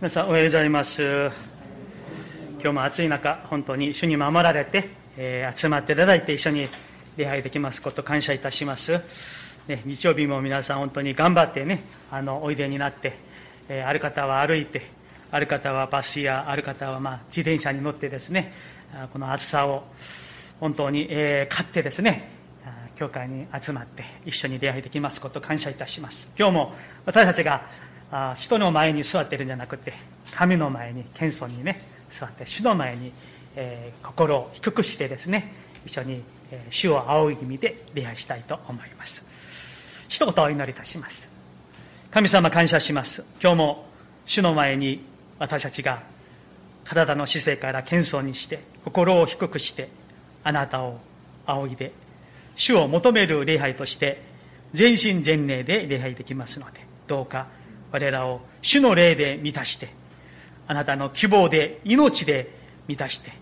皆さんおはようございます。今日も暑い中本当に主に守られて、えー、集まっていただいて一緒に礼拝できますこと感謝いたします、ね、日曜日も皆さん本当に頑張ってねあのおいでになって、えー、ある方は歩いてある方はバスやある方はまあ自転車に乗ってですねこの暑さを本当に、えー、買ってですね教会に集まって一緒に礼拝できますこと感謝いたします。今日も私たちがあ人の前に座ってるんじゃなくて神の前に謙遜にね座って主の前に、えー、心を低くしてですね一緒に、えー、主を仰ぎ見て礼拝したいと思います。一言お祈りいたします。神様感謝します。今日も主の前に私たちが体の姿勢から謙遜にして心を低くしてあなたを仰ぎで主を求める礼拝として全身全霊で礼拝できますのでどうか我らを主の霊で満たしてあなたの希望で命で満たして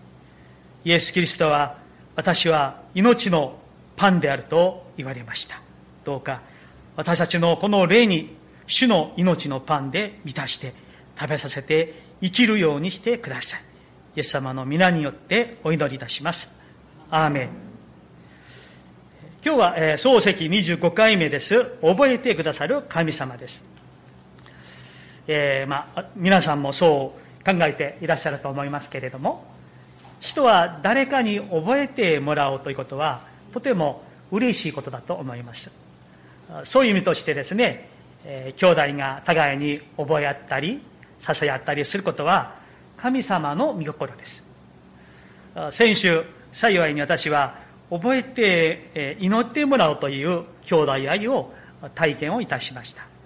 イエス・キリストは私は命のパンであると言われました。どうか私たちのこの霊に主の命のパンで満たして食べさせて生きるようにしてください。イエス様の皆によってお祈りいたします。アーメン。今日は、えー、漱石25回目です。覚えてくださる神様です。えー、まあ、皆さんもそう考えていらっしゃると思いますけれども人は誰かに覚えてもらおうということはとても嬉しいことだと思います。そういう意味としてですね、えー、兄弟が互いに覚え合ったり支え合ったりすることは神様の御心です。先週幸いに私は覚えてえ祈ってもらおうという兄弟愛を体験をいたしました。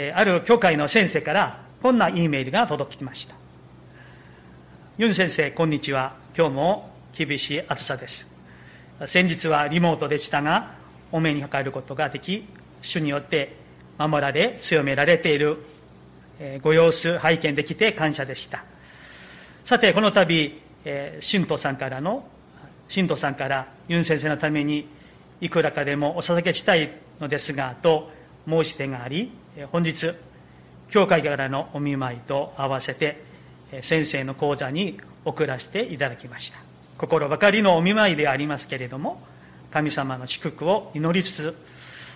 えある教会の先生からこんな E メールが届きました。ユン先生こんにちは。今日も厳しい暑さです。先日はリモートでしたがお目にかかることができ主によって守られ強められているご様子拝見できて感謝でした。さてこの度、え、信徒さんからの信徒さんからユン先生のためにいくらかでもお捧げしたいのですがと申し出があり本日教会からのお見舞いと合わせて先生の講座に送らせていただきました。心ばかりのお見舞いでありますけれども神様の祝福を祈りつつ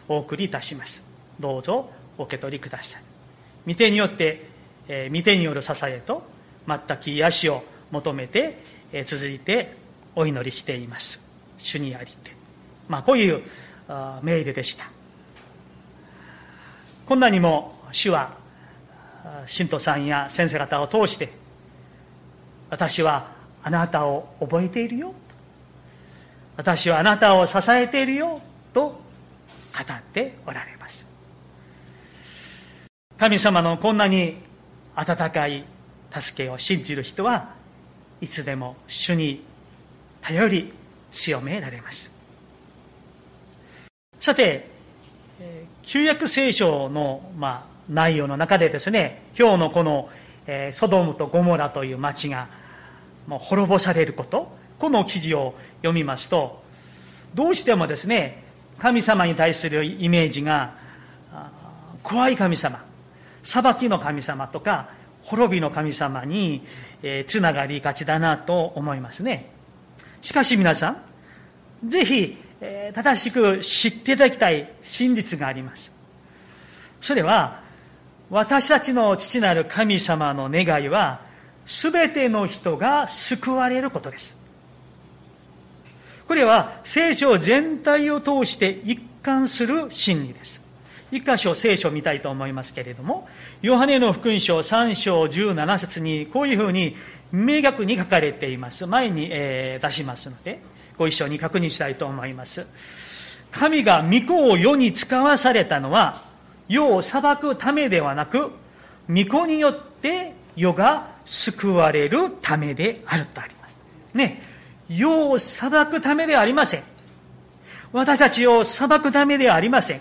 お送りいたします。どうぞお受け取りください。見てによって、え見てによる支えと全く癒しを求めて、え続いてお祈りしています。主にありて。まあこういうメールでした。こんなにも主は信徒さんや先生方を通して私はあなたを覚えているよ私はあなたを支えているよと語っておられます。神様のこんなに温かい助けを信じる人はいつでも主に頼り強められます。さて旧約聖書の、まあ、内容の中でですね、今日のこの、えー、ソドムとゴモラという町がもう滅ぼされること、この記事を読みますと、どうしてもですね、神様に対するイメージが、怖い神様、裁きの神様とか、滅びの神様に、えー、つながりがちだなと思いますね。しかし皆さん、ぜひ、え正しく知っていただきたい真実があります。それは、私たちの父なる神様の願いは、すべての人が救われることです。これは聖書全体を通して一貫する真理です。一箇所聖書を見たいと思いますけれども、ヨハネの福音書3章17節にこういうふうに明確に書かれています。前に、え、出しますので、ご一緒に確認したいと思います。神が御子を世に使わされたのは、世を裁くためではなく、御子によって世が救われるためであるとあります。ね。世を裁くためではありません。私たちを裁くためではありません。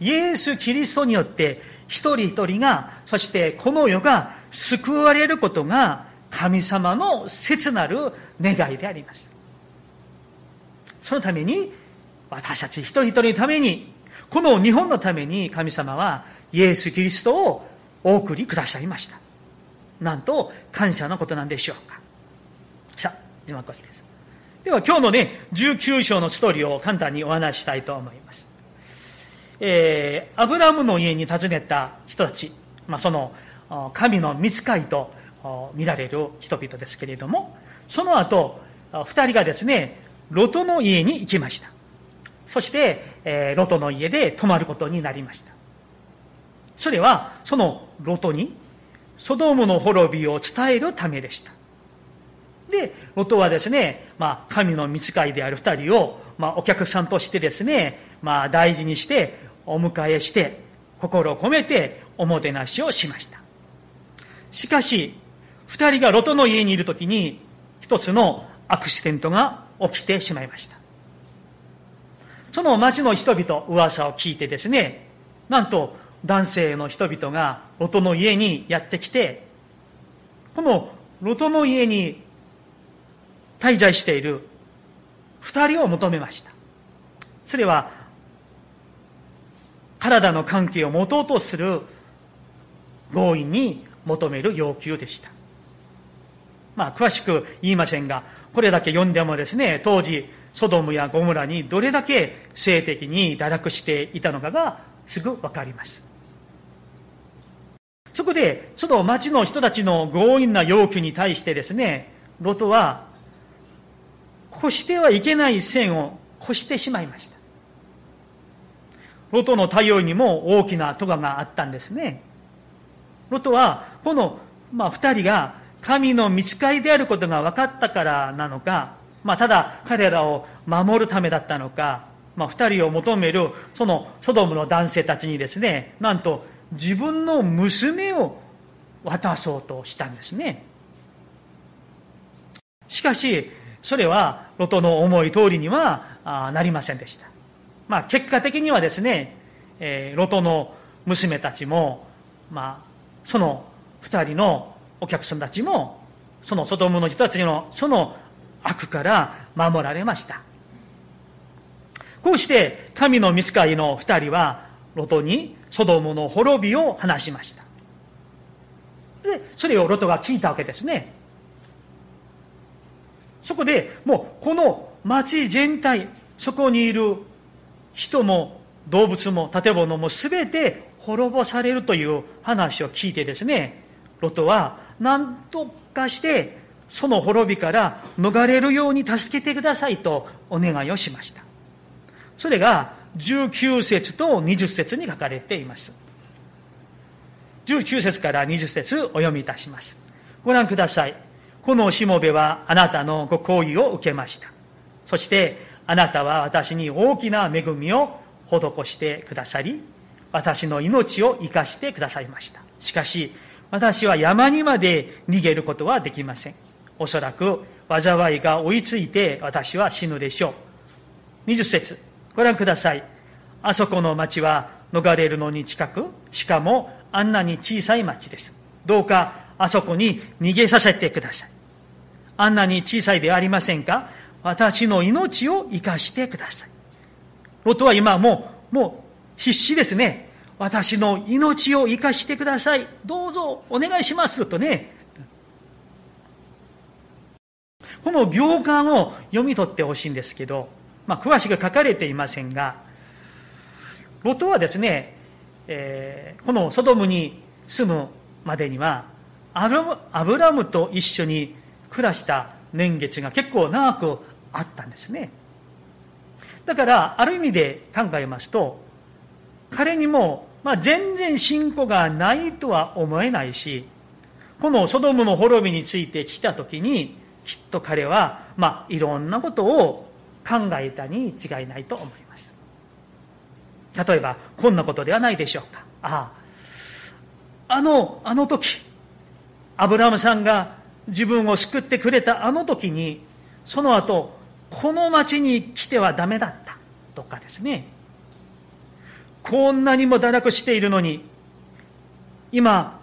イエス・キリストによって一人一人が、そしてこの世が救われることが神様の切なる願いであります。そのために、私たち一人一人のために、この日本のために神様はイエス・キリストをお送りくださいました。なんと感謝のことなんでしょうか。さあ、字幕はです。では今日のね、19章のストーリーを簡単にお話したいと思います。えー、アブラムの家に訪ねた人たち、まあ、その神の見つかいと見られる人々ですけれども、その後、二人がですね、ロトの家に行きました。そして、えー、ロトの家で泊まることになりました。それは、そのロトに、ソドムの滅びを伝えるためでした。で、ロトはですね、まあ、神の見つかいである二人を、まあ、お客さんとしてですね、まあ、大事にして、お迎えして、心を込めて、おもてなしをしました。しかし、二人がロトの家にいるときに、一つのアクシデントが起きてしまいました。その町の人々、噂を聞いてですね、なんと男性の人々がロトの家にやってきて、このロトの家に滞在している二人を求めました。それは、体の関係を持とうとする強引に求める要求でした。まあ、詳しく言いませんが、これだけ読んでもですね、当時、ソドムやゴムラにどれだけ性的に堕落していたのかがすぐわかります。そこで、その町の人たちの強引な要求に対してですね、ロトは、越してはいけない線を越してしまいました。ロトの対応にも大きな咎があったんですね。ロトは、この、まあ、二人が神の見つかりであることが分かったからなのか、まあ、ただ彼らを守るためだったのか、まあ、二人を求める、そのソドムの男性たちにですね、なんと自分の娘を渡そうとしたんですね。しかし、それはロトの思い通りにはなりませんでした。まあ、結果的にはですね、えー、ロトの娘たちも、まあ、その二人のお客さんたちも、そのソドムの人たちのその悪から守られました。こうして、神の見つかりの二人は、ロトにソドムの滅びを話しました。で、それをロトが聞いたわけですね。そこで、もう、この町全体、そこにいる人も動物も建物も全て滅ぼされるという話を聞いてですね、ロトは何とかしてその滅びから逃れるように助けてくださいとお願いをしました。それが19節と20節に書かれています。19節から20節お読みいたします。ご覧ください。このしもべはあなたのご好意を受けました。そしてあなたは私に大きな恵みを施してくださり、私の命を生かしてくださいました。しかし、私は山にまで逃げることはできません。おそらく災いが追いついて私は死ぬでしょう。20節ご覧ください。あそこの町は逃れるのに近く、しかもあんなに小さい町です。どうかあそこに逃げさせてください。あんなに小さいではありませんか？私の命を生かしてください。ロトは今もう、もう必死ですね。私の命を生かしてください。どうぞお願いしますとね。この行間を読み取ってほしいんですけど、まあ、詳しく書かれていませんが、ロトはですね、えー、このソドムに住むまでには、アブラムと一緒に暮らした年月が結構長くあったんですね。だから、ある意味で考えますと、彼にも、まあ、全然信仰がないとは思えないし、このソドムの滅びについて来たときに、きっと彼は、まあ、いろんなことを考えたに違いないと思います。例えば、こんなことではないでしょうか。ああ、あの、あの時、アブラムさんが自分を救ってくれたあの時に、その後、この町に来てはダメだったとかですね。こんなにも堕落しているのに、今、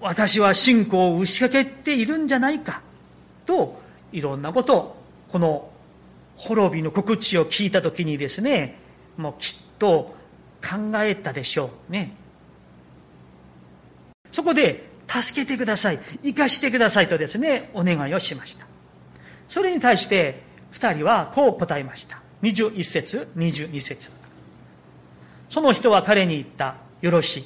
私は信仰を打ち掛けているんじゃないか、と、いろんなことを、この滅びの告知を聞いたときにですね、もうきっと考えたでしょうね。そこで、助けてください、生かしてくださいとですね、お願いをしました。それに対して、二人はこう答えました。21節、22節。その人は彼に言った。よろしい。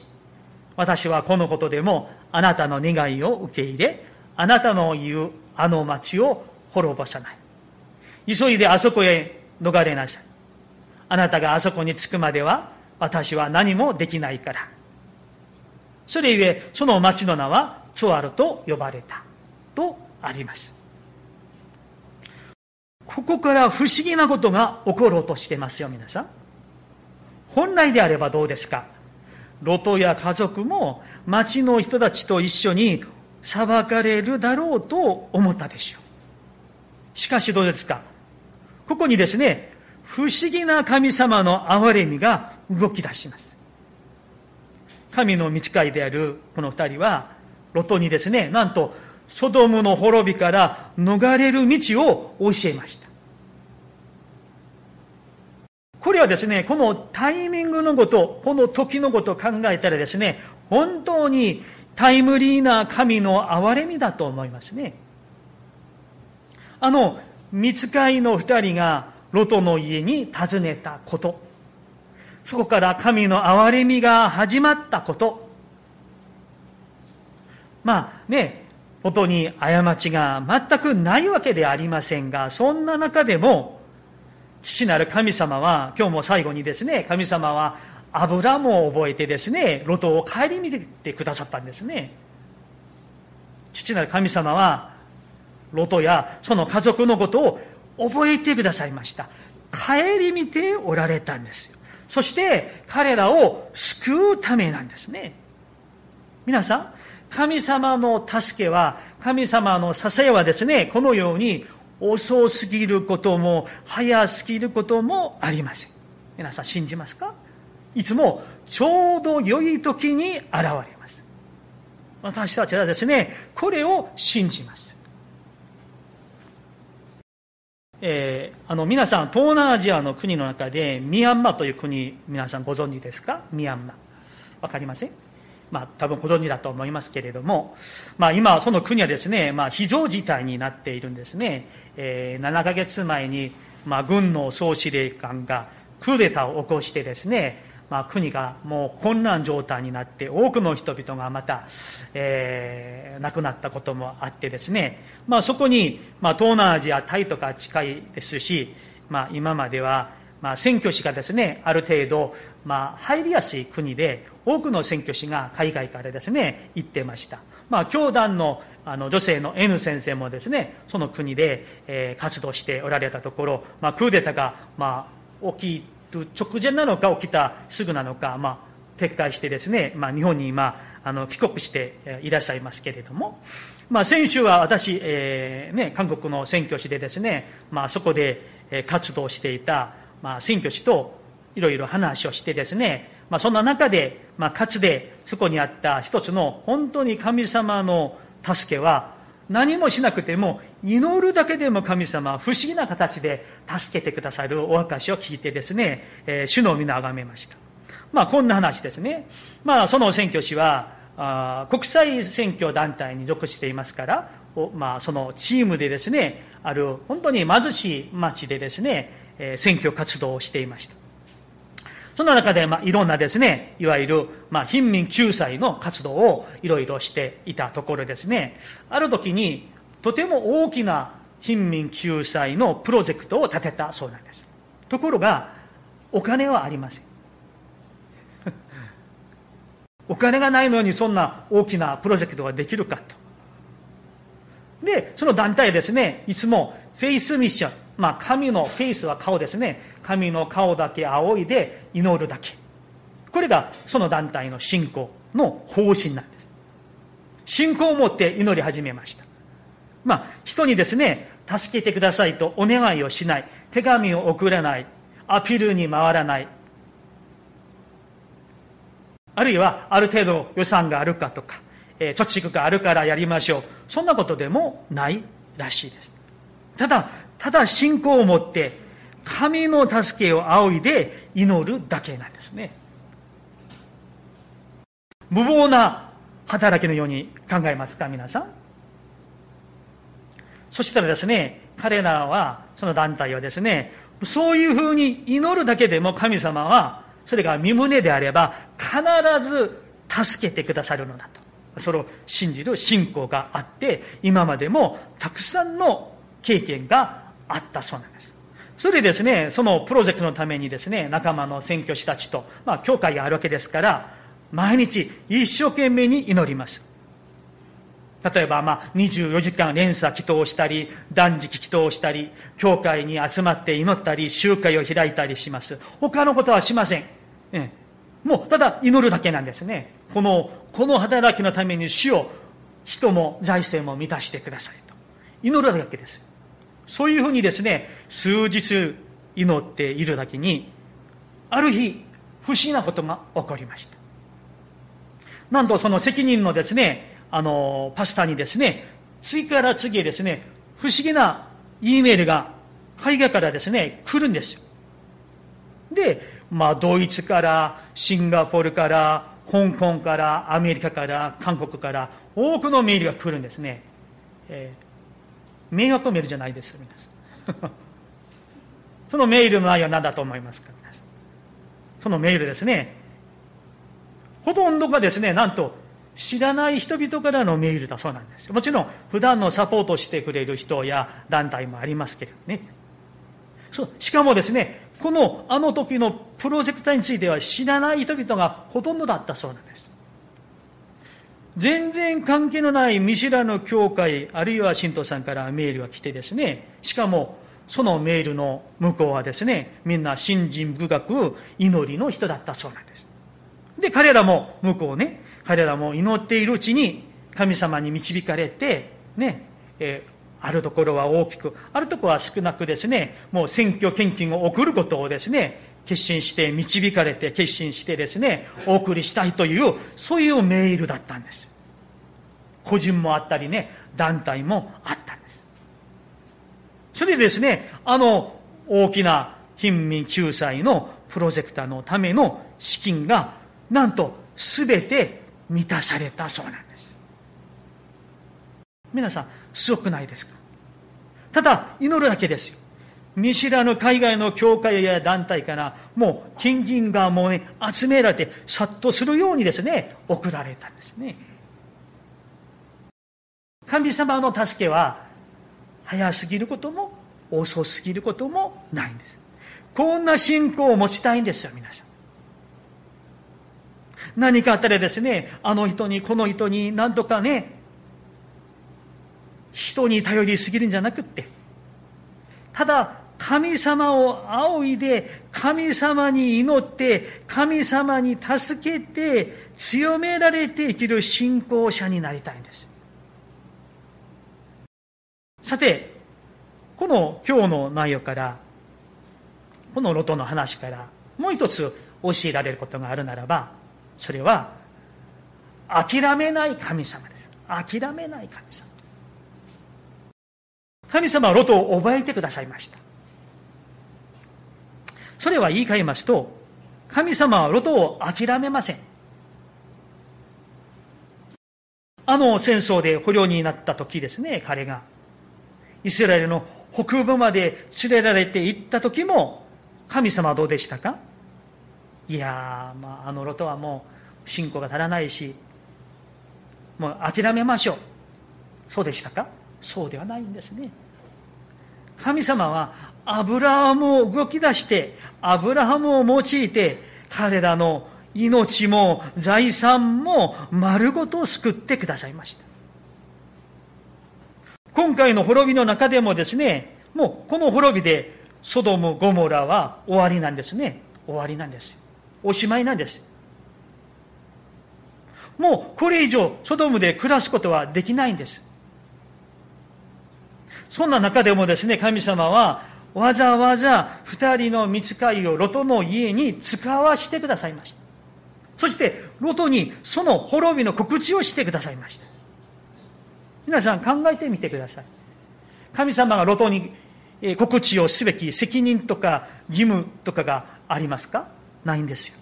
私はこのことでもあなたの願いを受け入れ、あなたの言うあの町を滅ぼさない。急いであそこへ逃れなさい。あなたがあそこに着くまでは私は何もできないから。それゆえ、その町の名はチョアルと呼ばれた。とあります。ここから不思議なことが起ころうとしてますよ、皆さん。本来であればどうですか？ロトや家族も町の人たちと一緒に裁かれるだろうと思ったでしょう。しかしどうですか？ここにですね、不思議な神様の憐れみが動き出します。神の道会であるこの二人は、ロトにですね、なんと、ソドムの滅びから逃れる道を教えました。これはですね、このタイミングのこと、この時のことを考えたらですね、本当にタイムリーな神の憐れみだと思いますね。あの、見つかいの二人がロトの家に訪ねたこと。そこから神の憐れみが始まったこと。まあね、音に過ちが全くないわけではありませんが、そんな中でも、父なる神様は、今日も最後にですね、神様は油も覚えてですね、ロトを顧みてくださったんですね。父なる神様は、ロトやその家族のことを覚えてくださいました。顧みておられたんですよ。そして彼らを救うためなんですね。皆さん、神様の助けは、神様の支えはですね、このように遅すぎることも、早すぎることもありません。皆さん信じますか？いつもちょうど良い時に現れます。私たちはですね、これを信じます。えー、あの皆さん、東南アジアの国の中で、ミャンマーという国、皆さんご存知ですか？ミャンマー。わかりません？まあ、多分ご存知だと思いますけれども、まあ、今、その国はですね、まあ、非常事態になっているんですね。えー、7ヶ月前に、まあ、軍の総司令官がクーデターを起こしてですね、まあ、国がもう混乱状態になって、多くの人々がまた、えー、亡くなったこともあってですね、まあ、そこに、まあ、東南アジア、タイとか近いですし、まあ、今までは、まあ、選挙師がですね、ある程度、まあ、入りやすい国で、多くの選挙師が海外からですね、行ってました。まあ、教団のあの女性の N 先生もですね、その国で、えー、活動しておられたところ、まあ、クーデターが、まあ、起きる直前なのか、起きたすぐなのか、まあ、撤回してですね、まあ、日本に今、あの、帰国していらっしゃいますけれども、まあ、先週は私、えー、ね、韓国の選挙師でですね、まあ、そこで活動していた、まあ、選挙師といろいろ話をしてですね、まあ、そんな中で、まあ、かつてそこにあった一つの本当に神様の助けは何もしなくても祈るだけでも神様不思議な形で助けてくださるお証を聞いてですね、えー、主の皆を崇めました。まあこんな話ですね。まあその選挙師はあ国際選挙団体に属していますから、まあそのチームでですね、ある本当に貧しい町でですね、えー、選挙活動をしていました。そんな中で、まあ、いろんなですね、いわゆる、まあ、貧民救済の活動をいろいろしていたところですね、ある時に、とても大きな貧民救済のプロジェクトを立てたそうなんです。ところが、お金はありません。お金がないのにそんな大きなプロジェクトができるかと。で、その団体ですね、いつもフェイスミッション、まあ、神のフェイスは顔ですね。神の顔だけ仰いで祈るだけ。これがその団体の信仰の方針なんです。信仰を持って祈り始めました。まあ、人にですね、助けてくださいとお願いをしない。手紙を送らない。アピールに回らない。あるいは、ある程度予算があるかとか、えー、貯蓄があるからやりましょう。そんなことでもないらしいです。ただ、ただ信仰を持って、神の助けを仰いで祈るだけなんですね。無謀な働きのように考えますか皆さん？そしたらですね彼らはその団体はですねそういうふうに祈るだけでも神様はそれが身胸であれば必ず助けてくださるのだとそれを信じる信仰があって今までもたくさんの経験があったそうなんですそれでですねそのプロジェクトのためにですね仲間の宣教師たちと、まあ、教会があるわけですから毎日一生懸命に祈ります例えば、まあ、24時間連鎖祈祷したり、断食祈祷したり、教会に集まって祈ったり、集会を開いたりします。他のことはしません。えもう、ただ祈るだけなんですね。この、この働きのために主を、人も財政も満たしてくださいと。祈るだけです。そういうふうにですね、数日祈っているだけに、ある日、不思議なことが起こりました。なんとその責任のですね、あの、パスタにですね、次から次へですね、不思議な E メールが海外からですね、来るんですよ。で、まあ、ドイツから、シンガポールから、香港から、アメリカから、韓国から、多くのメールが来るんですね。え、迷惑メールじゃないです、皆さん。そのメールの内容は何だと思いますか、皆さん。そのメールですね。ほとんどがですね、なんと、知らない人々からのメールだそうなんですもちろん普段のサポートしてくれる人や団体もありますけれどねそしかもですねこのあの時のプロジェクトについては知らない人々がほとんどだったそうなんです全然関係のない見知らぬ教会あるいは信徒さんからメールが来てですね。しかもそのメールの向こうはですねみんな信心深く祈りの人だったそうなんです。で彼らも向こうね彼らも祈っているうちに神様に導かれて、ね、えー、あるところは大きく、あるところは少なくですね、もう選挙献金を送ることをですね、決心して導かれて決心してですね、お送りしたいという、そういうメールだったんです。個人もあったりね、団体もあったんです。それでですね、あの大きな貧民救済のプロジェクターのための資金が、なんと全て満たされたそうなんです皆さんすごくないですか？ただ祈るだけですよ見知らぬ海外の教会や団体からもう金銀がもうね集められて殺到するようにですね送られたんですね。神様の助けは早すぎることも遅すぎることもないんです。こんな信仰を持ちたいんですよ皆さん。何かあったらですね、あの人に、この人に、なんとかね、人に頼りすぎるんじゃなくって、ただ、神様を仰いで、神様に祈って、神様に助けて、強められて生きる信仰者になりたいんです。さて、この今日の内容から、このロトの話から、もう一つ教えられることがあるならば、それは諦めない神様です。諦めない神様。神様はロトを覚えてくださいました。それは言い換えますと神様はロトを諦めません。あの戦争で捕虜になった時ですね彼が。イスラエルの北部まで連れられて行った時も神様はどうでしたか？いやまあ、あのロトはもう信仰が足らないしもう諦めましょう。そうでしたか？そうではないんですね。神様はアブラハムを動き出してアブラハムを用いて彼らの命も財産も丸ごと救ってくださいました今回の滅びの中でもですねもうこの滅びでソドム・ゴモラは終わりなんですね終わりなんですおしまいなんです。もうこれ以上ソドムで暮らすことはできないんです。そんな中でもですね、神様はわざわざ二人の見つかりをロトの家に使わしてくださいました。そしてロトにその滅びの告知をしてくださいました。皆さん考えてみてください。神様がロトに告知をすべき責任とか義務とかがありますか？ないんですよ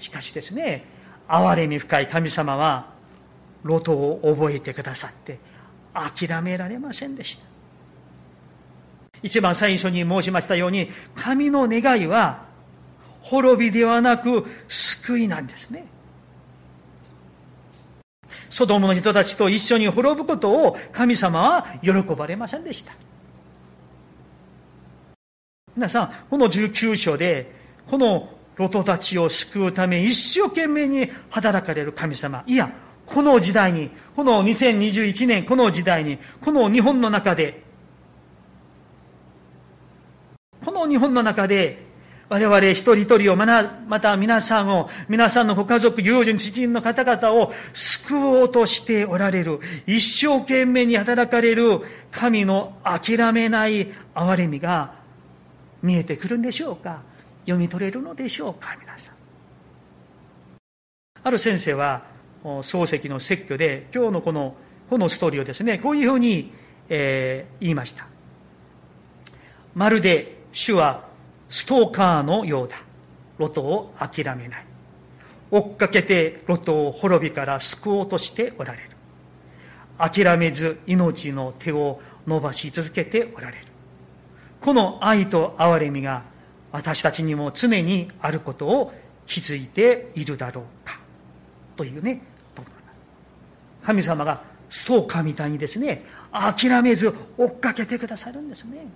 しかしですね憐れみ深い神様はロトを覚えてくださって諦められませんでした。一番最初に申しましたように神の願いは滅びではなく救いなんですね。ソドムの人たちと一緒に滅ぶことを神様は喜ばれませんでした。皆さんこの19章でこのロトたちを救うため一生懸命に働かれる神様いやこの時代にこの2021年この時代にこの日本の中でこの日本の中で我々一人一人をまた皆さんを皆さんのご家族友人知人の方々を救おうとしておられる一生懸命に働かれる神の諦めない憐れみが見えてくるんでしょうか？読み取れるのでしょうか？皆さん。ある先生は漱石の説教で今日のこのこのストーリーをですねこういうふうに、えー、言いました。まるで主はストーカーのようだ。ロトを諦めない。追っかけてロトを滅びから救おうとしておられる。諦めず命の手を伸ばし続けておられる。この愛と憐れみが私たちにも常にあることを気づいているだろうか。というね神様がストーカーみたいにですね諦めず追っかけてくださるんですね。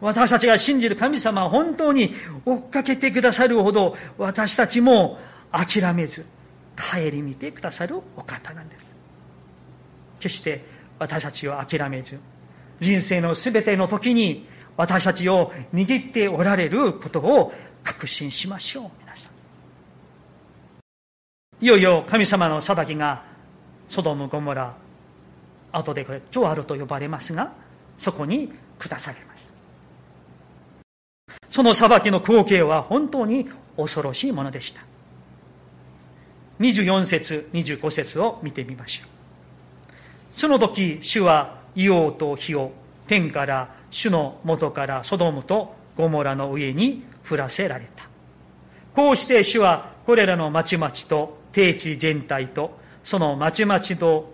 私たちが信じる神様は本当に追っかけてくださるほど私たちも諦めず顧みてくださるお方なんです。決して私たちを諦めず人生の全ての時に私たちを握っておられることを確信しましょう。いよいよ神様の裁きがソドム・ゴモラ後でこれジョアルと呼ばれますがそこに下されます。その裁きの光景は本当に恐ろしいものでした。24節25節を見てみましょう。その時主は硫黄と火を天から主の元からソドムとゴモラの上に降らせられた。こうして主はこれらの町々と低地全体とその町々と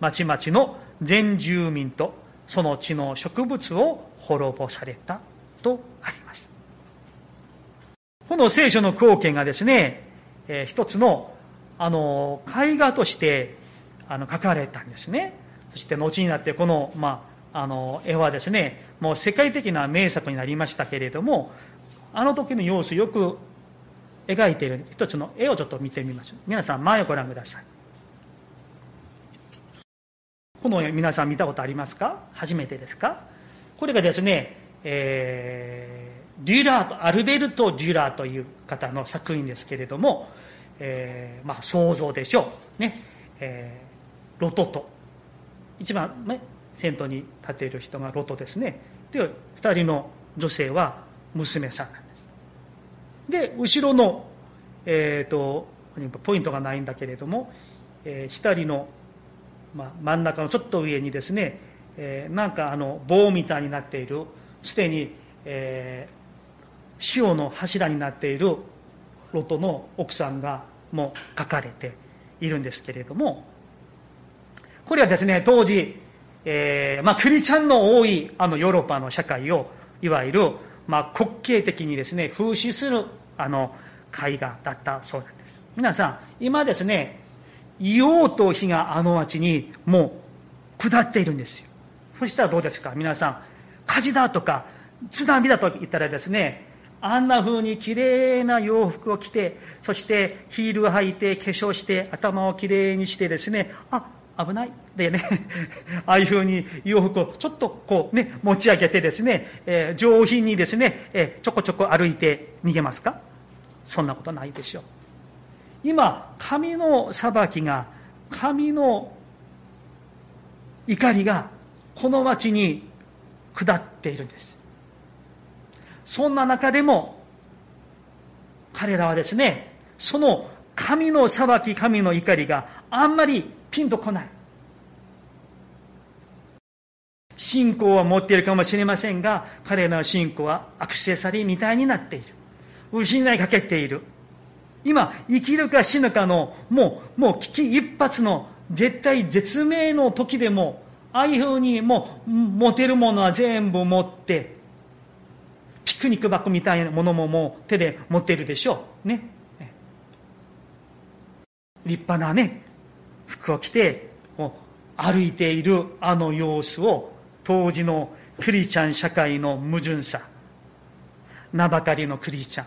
町々の全住民とその地の植物を滅ぼされたとあります。この聖書の光景がですね、えー、一つのあの絵画としてあの書かれたんですね。そして後になってこの,、まあ、あの絵はですねもう世界的な名作になりましたけれどもあの時の様子よく描いている一つの絵をちょっと見てみましょう。皆さん前をご覧ください。この絵皆さん見たことありますか？初めてですか？これがですね、えー、デュラートアルベルト・デュラーという方の作品ですけれども、えー、まあ想像でしょう。ね、えー、ロトと。一番、ね、先頭に立てる人がロトですね。で2人の女性は娘さん。で後ろの、えーと、ポイントがないんだけれども、えー、左の、まあ、真ん中のちょっと上にですね、えー、なんかあの棒みたいになっているすでに、えー、潮の柱になっているロトの奥さんがもう書かれているんですけれどもこれはですね当時えー、まあ、クリスチャンの多いあのヨーロッパの社会をいわゆる、まあ、国系的にですね風刺するあの絵画だったそうなんです。皆さん今ですね硫黄と火があの町にもう下っているんですよ。そしたらどうですか？皆さん火事だとか津波だと言ったらですねあんな風にきれいな洋服を着てそしてヒールを履いて化粧して頭をきれいにしてですねあ危ない。でね ああいうふうに洋服をちょっとこうね持ち上げてですね、えー、上品にですね、えー、ちょこちょこ歩いて逃げますか？そんなことないでしょう今神の裁きが神の怒りがこの町に下っているんです。そんな中でも彼らはですねその神の裁き神の怒りがあんまりピンとこない。信仰は持っているかもしれませんが、彼らの信仰はアクセサリーみたいになっている。失いかけている。今、生きるか死ぬかの、もう、もう危機一髪の絶対絶命の時でも、ああいうふうにもう、持てるものは全部持って、ピクニックバッグみたいなものももう手で持っているでしょう。ね。立派なね、服を着て、歩いているあの様子を、当時のクリチャン社会の矛盾さ、名ばかりのクリチャン、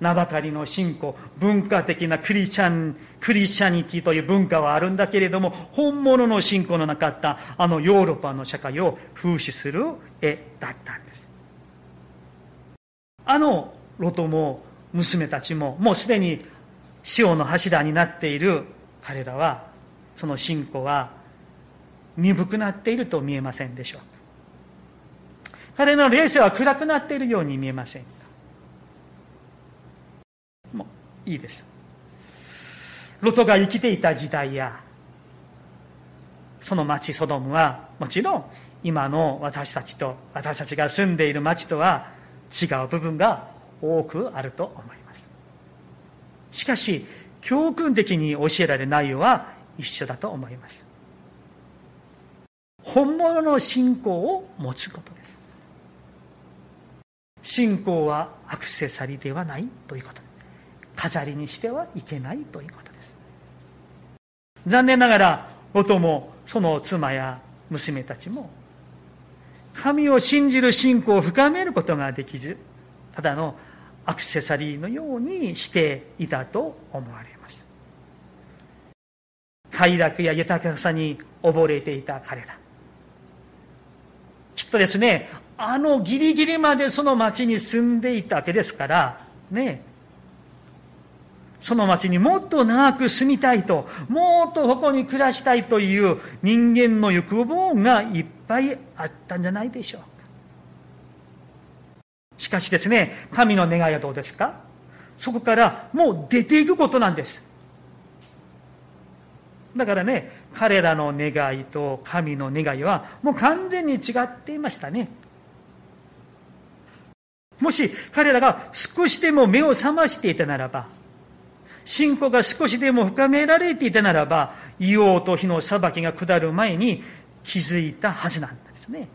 名ばかりの信仰、文化的なクリチャン、クリスチャニティという文化はあるんだけれども、本物の信仰のなかったあのヨーロッパの社会を風刺する絵だったんです。あのロトも娘たちも、もうすでに潮の柱になっている彼らは、その信仰は鈍くなっていると見えませんでしょうか。彼の霊性は暗くなっているように見えませんかもういいです。ロトが生きていた時代や、その町ソドムは、もちろん今の私たちと、私たちが住んでいる町とは違う部分が多くあると思います。しかし、教訓的に教えられる内容は一緒だと思います。本物の信仰を持つことです。信仰はアクセサリーではないということ。飾りにしてはいけないということです。残念ながら、夫もその妻や娘たちも、神を信じる信仰を深めることができず、ただのアクセサリーのようにしていたと思われます。快楽や豊かさに溺れていた彼ら。きっとですね、あのギリギリまでその町に住んでいたわけですから、ね、その町にもっと長く住みたいと、もっとここに暮らしたいという人間の欲望がいっぱいあったんじゃないでしょうか。しかしですね、神の願いはどうですか？そこからもう出ていくことなんです。だからね、彼らの願いと神の願いはもう完全に違っていましたね。もし彼らが少しでも目を覚ましていたならば、信仰が少しでも深められていたならば、硫黄と火の裁きが下る前に気づいたはずなんですね。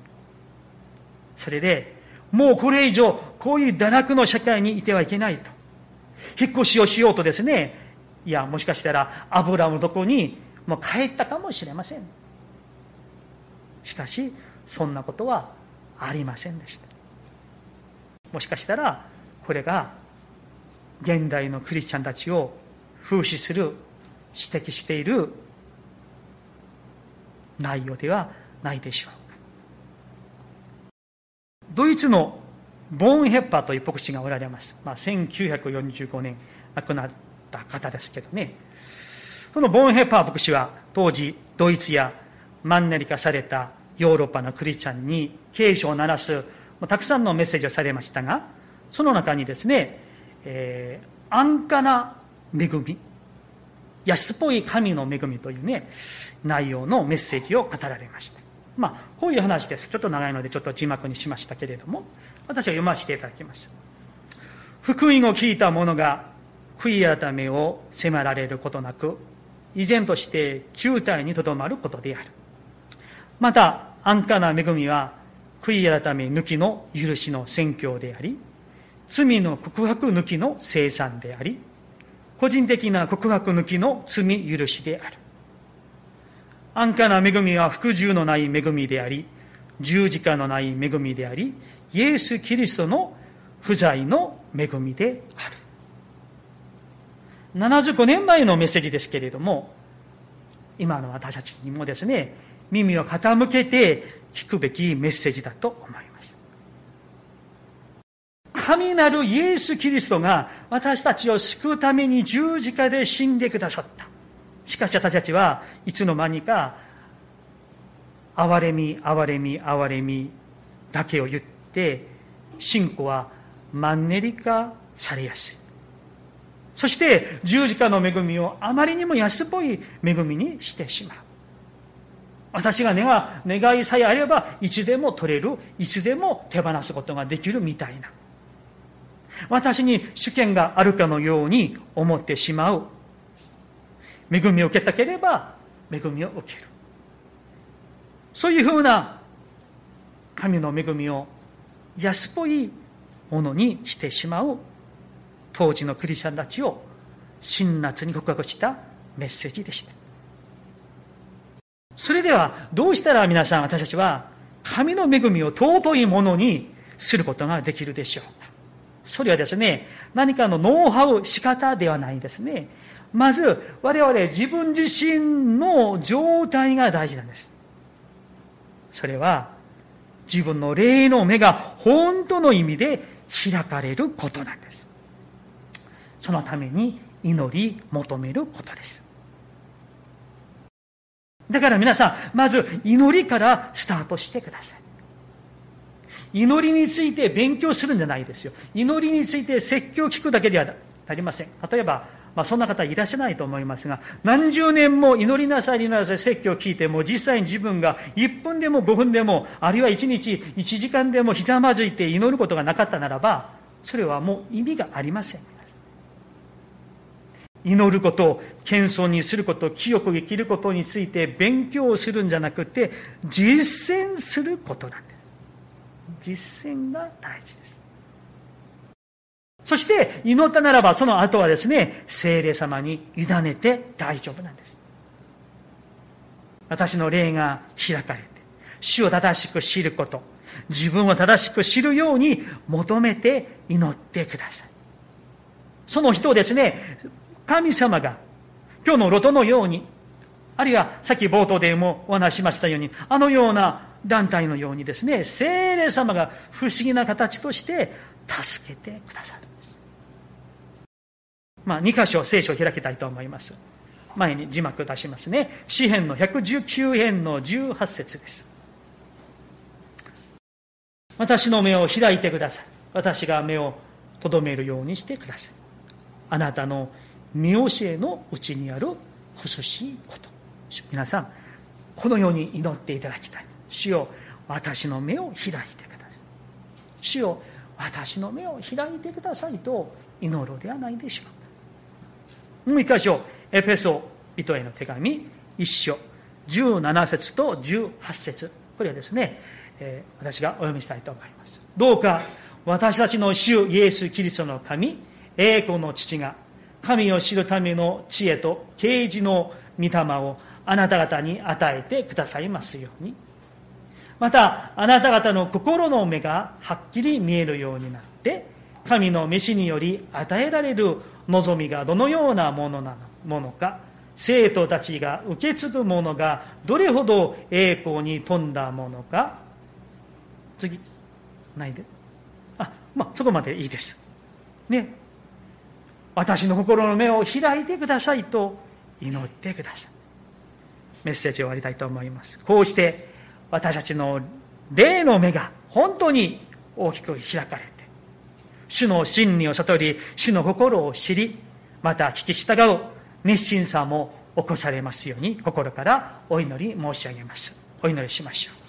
それで、もうこれ以上、こういう堕落の社会にいてはいけないと。引っ越しをしようとですね、いや、もしかしたら、アブラムのとこに、もう帰ったかもしれません。しかし、そんなことはありませんでした。もしかしたら、これが現代のクリスチャンたちを風刺する、指摘している内容ではないでしょうか。ドイツのボーンヘッパーという牧師がおられます。まあ、1945年亡くなった方ですけどね。そのボーンヘッパー牧師は当時ドイツやマンネリ化されたヨーロッパのクリスチャンに警鐘を鳴らすたくさんのメッセージをされましたが、その中にですね、えー、安価な恵み、安っぽい神の恵みというね、内容のメッセージを語られました。まあ、こういう話です。ちょっと長いのでちょっと字幕にしましたけれども、私は読ませていただきます。福音を聞いた者が悔い改めを迫られることなく、依然として旧体にとどまることである。また、安価な恵みは、悔い改め抜きの許しの宣教であり、罪の告白抜きの生産であり、個人的な告白抜きの罪許しである。安価な恵みは服従のない恵みであり、十字架のない恵みであり、イエス・キリストの不在の恵みである。75年前のメッセージですけれども、今の私たちにもですね、耳を傾けて聞くべきメッセージだと思います。神なるイエス・キリストが私たちを救うために十字架で死んでくださった。しかし私たちはいつの間にか、憐れみ、憐れみ、憐れみだけを言って、信仰はマンネリ化されやすい。そして十字架の恵みをあまりにも安っぽい恵みにしてしまう。私が願いさえあればいつでも取れる、いつでも手放すことができるみたいな。私に主権があるかのように思ってしまう。恵みを受けたければ、恵みを受ける。そういうふうな神の恵みを安っぽいものにしてしまう当時のクリスチャンたちを辛辣に告白したメッセージでした。それではどうしたら皆さん私たちは神の恵みを尊いものにすることができるでしょうかそれはですね、何かのノウハウ、仕方ではないですね。まず、我々自分自身の状態が大事なんです。それは、自分の霊の目が本当の意味で開かれることなんです。そのために祈り求めることです。だから皆さん、まず祈りからスタートしてください。祈りについて勉強するんじゃないですよ。祈りについて説教を聞くだけではなりません。例えば、まあ、そんな方いらっしゃらないと思いますが、何十年も祈りなさい、祈りなさい、説教を聞いても、実際に自分が1分でも5分でも、あるいは1日1時間でもひざまずいて祈ることがなかったならば、それはもう意味がありません。祈ること、謙遜にすること、清く生きることについて勉強するんじゃなくて、実践することなんです。実践が大事です。そして祈ったならばその後はですね、精霊様に委ねて大丈夫なんです。私の霊が開かれて、主を正しく知ること、自分を正しく知るように求めて祈ってください。その人をですね、神様が今日のロトのように、あるいはさっき冒頭でもお話しましたように、あのような団体のようにですね、精霊様が不思議な形として助けてくださるんです。まあ、2箇所聖書を開きたいと思います。前に字幕を出しますね。詩編の119編の18節です。私の目を開いてください。私が目をとどめるようにしてください。あなたの見教えのうちにある不しいこと。皆さん、このように祈っていただきたい。主よ、私の目を開いてください。主よ、私の目を開いてくださいと祈るではないでしょうか。もう一箇所、エペソ人への手紙、一章、17節と18節これはですね、えー、私がお読みしたいと思います。どうか、私たちの主イエス・キリストの神、栄光の父が、神を知るための知恵と啓示の御霊をあなた方に与えてくださいますように。また、あなた方の心の目がはっきり見えるようになって、神の召しにより与えられる望みがどのようなものなものか、生徒たちが受け継ぐものがどれほど栄光に富んだものか、次、ないで。あ、まあ、そこまでいいです。ね。私の心の目を開いてくださいと祈ってください。メッセージを終わりたいと思います。こうして私たちの霊の目が本当に大きく開かれて、主の真理を悟り、主の心を知り、また聞き従う熱心さも起こされますように心からお祈り申し上げます。お祈りしましょう。